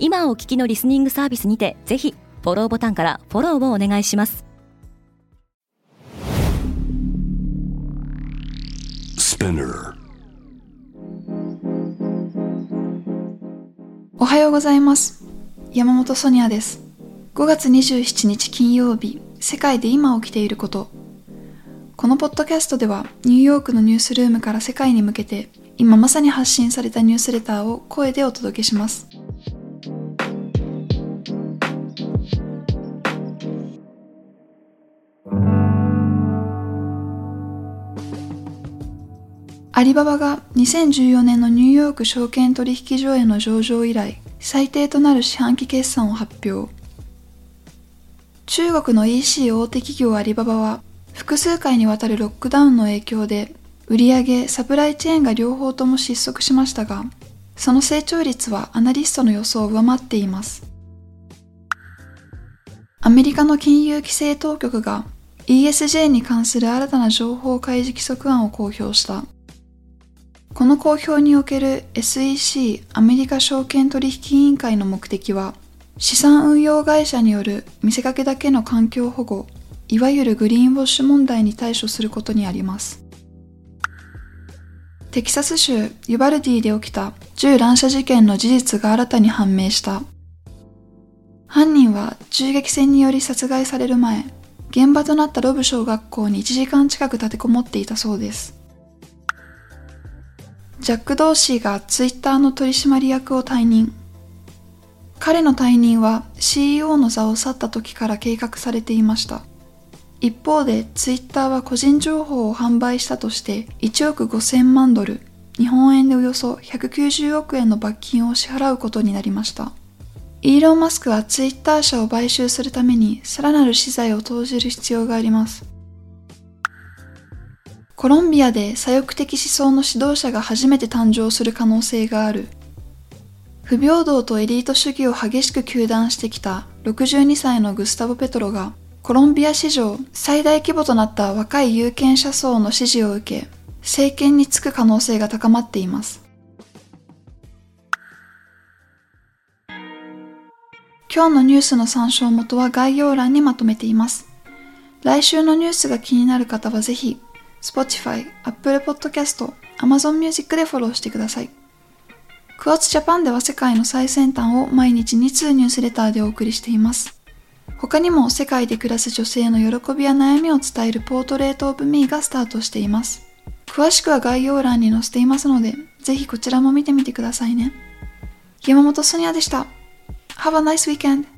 今お聞きのリスニングサービスにてぜひフォローボタンからフォローをお願いします。おはようございます。山本ソニアです。5月27日金曜日世界で今起きていること。このポッドキャストではニューヨークのニュースルームから世界に向けて今まさに発信されたニュースレターを声でお届けしますアリババが2014年のニューヨーク証券取引所への上場以来最低となる四半期決算を発表。中国の EC 大手企業アリババは複数回にわたるロックダウンの影響で売上サプライチェーンが両方とも失速しましたがその成長率はアナリストの予想を上回っています。アメリカの金融規制当局が ESG に関する新たな情報開示規則案を公表した。この公表における SEC アメリカ証券取引委員会の目的は資産運用会社による見せかけだけの環境保護いわゆるグリーンウォッシュ問題に対処することにあります。テキサス州ユバルディで起きた銃乱射事件の事実が新たに判明した。犯人は銃撃戦により殺害される前現場となったロブ小学校に1時間近く立てこもっていたそうです。ジャック・ドーシーがツイッターの取締役を退任。彼の退任は CEO の座を去った時から計画されていました。一方でツイッターは個人情報を販売したとして1億5000万ドル、日本円でおよそ190億円の罰金を支払うことになりました。イーロン・マスクはツイッター社を買収するためにさらなる資材を投じる必要があります。コロンビアで左翼的思想の指導者が初めて誕生する可能性がある。不平等とエリート主義を激しく糾弾してきた62歳のグスタボ・ペトロがコロンビア史上最大規模となった若い有権者層の支持を受け、政権に就く可能性が高まっています。今日のニュースの参照元は概要欄にまとめています。来週のニュースが気になる方はぜひ Spotify、Apple Podcast、Amazon Music でフォローしてください。クワツジャパンでは世界の最先端を毎日2通ニュースレターでお送りしています。他にも世界で暮らす女性の喜びや悩みを伝えるポートレートオブミーがスタートしています。詳しくは概要欄に載せていますので、ぜひこちらも見てみてくださいね。山本ソニアでした。Have a nice weekend!